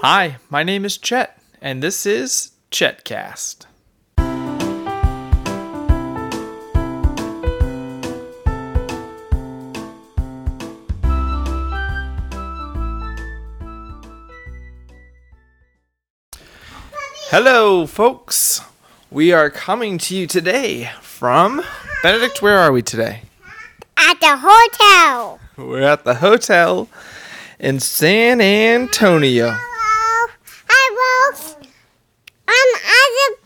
Hi, my name is Chet, and this is Chetcast. Hello, folks. We are coming to you today from Benedict. Where are we today? At the hotel. We're at the hotel in San Antonio. Hello. Hi, folks. I'm at the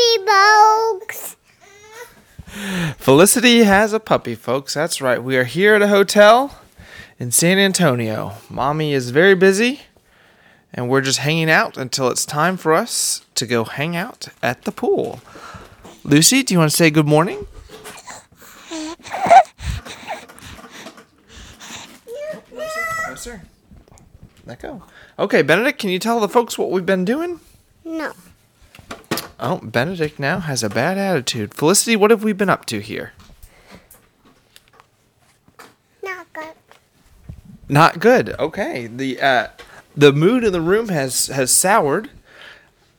puppy folks. Felicity has a puppy, folks. That's right. We are here at a hotel in San Antonio. Mommy is very busy, and we're just hanging out until it's time for us to go hang out at the pool. Lucy, do you want to say good morning? No, sir. Let go. Okay, Benedict, can you tell the folks what we've been doing? No. Oh, Benedict now has a bad attitude. Felicity, what have we been up to here? Not good. Not good. Okay. The uh the mood in the room has has soured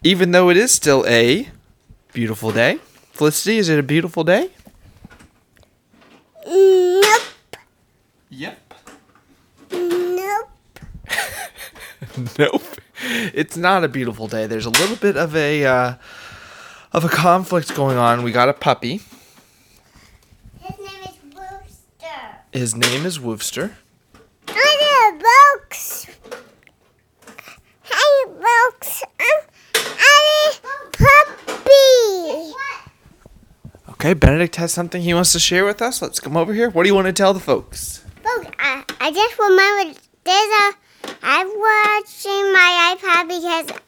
even though it is still a beautiful day. Felicity, is it a beautiful day? Nope. Yep. Nope. nope. It's not a beautiful day. There's a little bit of a uh of a conflict going on. We got a puppy. His name is Brewster. His name is Woofster. Hi folks. Hi, folks. I'm a puppy. Okay, Benedict has something he wants to share with us. Let's come over here. What do you want to tell the folks? Folks, I, I just remembered there's a. I'm watching my iPad because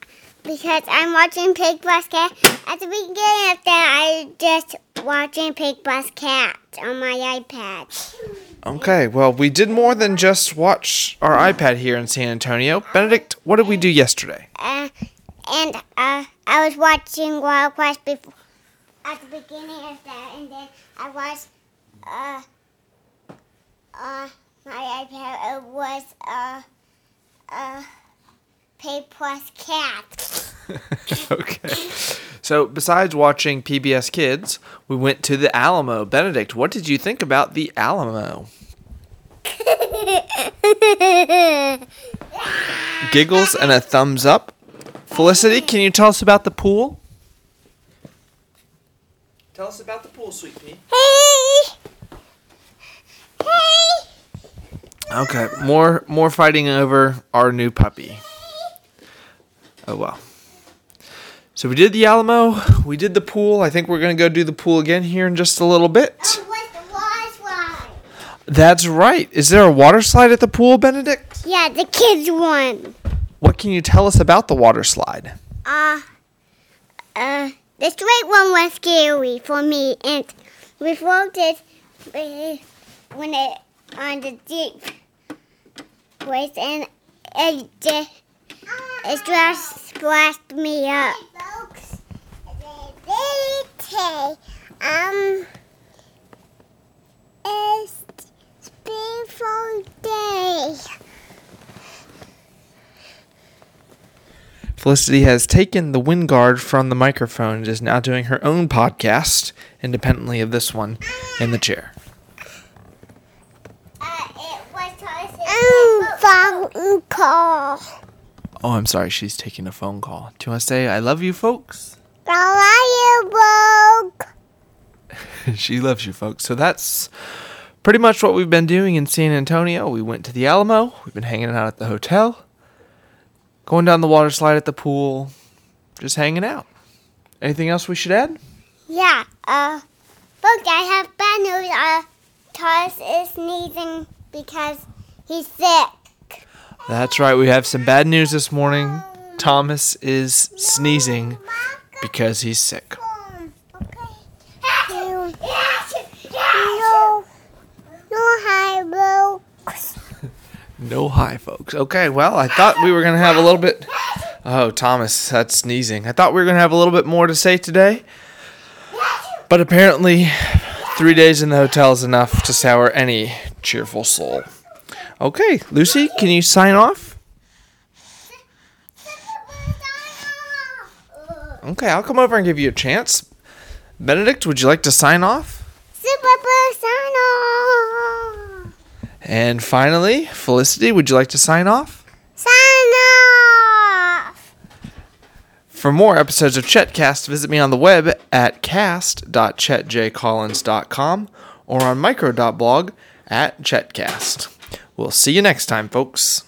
because I'm watching Peg Plus Cat. At the beginning of that, I just watching Peg Plus Cat on my iPad. Okay, well, we did more than just watch our iPad here in San Antonio. Benedict, what did we do yesterday? Uh, and uh, I was watching Wild Quest before at the beginning of that, and then I was uh uh my iPad it was uh uh Peg Plus Cat. okay. So, besides watching PBS Kids, we went to the Alamo. Benedict, what did you think about the Alamo? Giggles and a thumbs up. Felicity, can you tell us about the pool? Tell us about the pool, sweet pea. Hey! Hey! Okay, more more fighting over our new puppy. Oh well. So we did the Alamo, we did the pool. I think we're gonna go do the pool again here in just a little bit. That was the water slide. That's right. Is there a water slide at the pool, Benedict? Yeah, the kids won. What can you tell us about the water slide? Uh, uh, the straight one was scary for me, and we floated uh, when it on the deep and it just it just splashed me up. folks, um, it's beautiful day. Felicity has taken the wind guard from the microphone and is now doing her own podcast independently of this one in the chair. Uh, it was Mm, phone call. Oh, I'm sorry, she's taking a phone call. Do you want to say I love you, folks? How are you, Boog? she loves you, folks. So that's pretty much what we've been doing in San Antonio. We went to the Alamo. We've been hanging out at the hotel, going down the water slide at the pool, just hanging out. Anything else we should add? Yeah, uh, Boog, I have bad news. Uh, Thomas is sneezing because he's sick. That's right. We have some bad news this morning. Thomas is sneezing because he's sick. No, hi, No hi, folks. Okay, well, I thought we were going to have a little bit. Oh, Thomas, that's sneezing. I thought we were going to have a little bit more to say today. But apparently, three days in the hotel is enough to sour any cheerful soul. Okay, Lucy, can you sign off? Okay, I'll come over and give you a chance. Benedict, would you like to sign off? Super sign off. And finally, Felicity, would you like to sign off? Sign off. For more episodes of Chetcast, visit me on the web at cast.chetjcollins.com or on micro.blog at Chetcast. We'll see you next time, folks.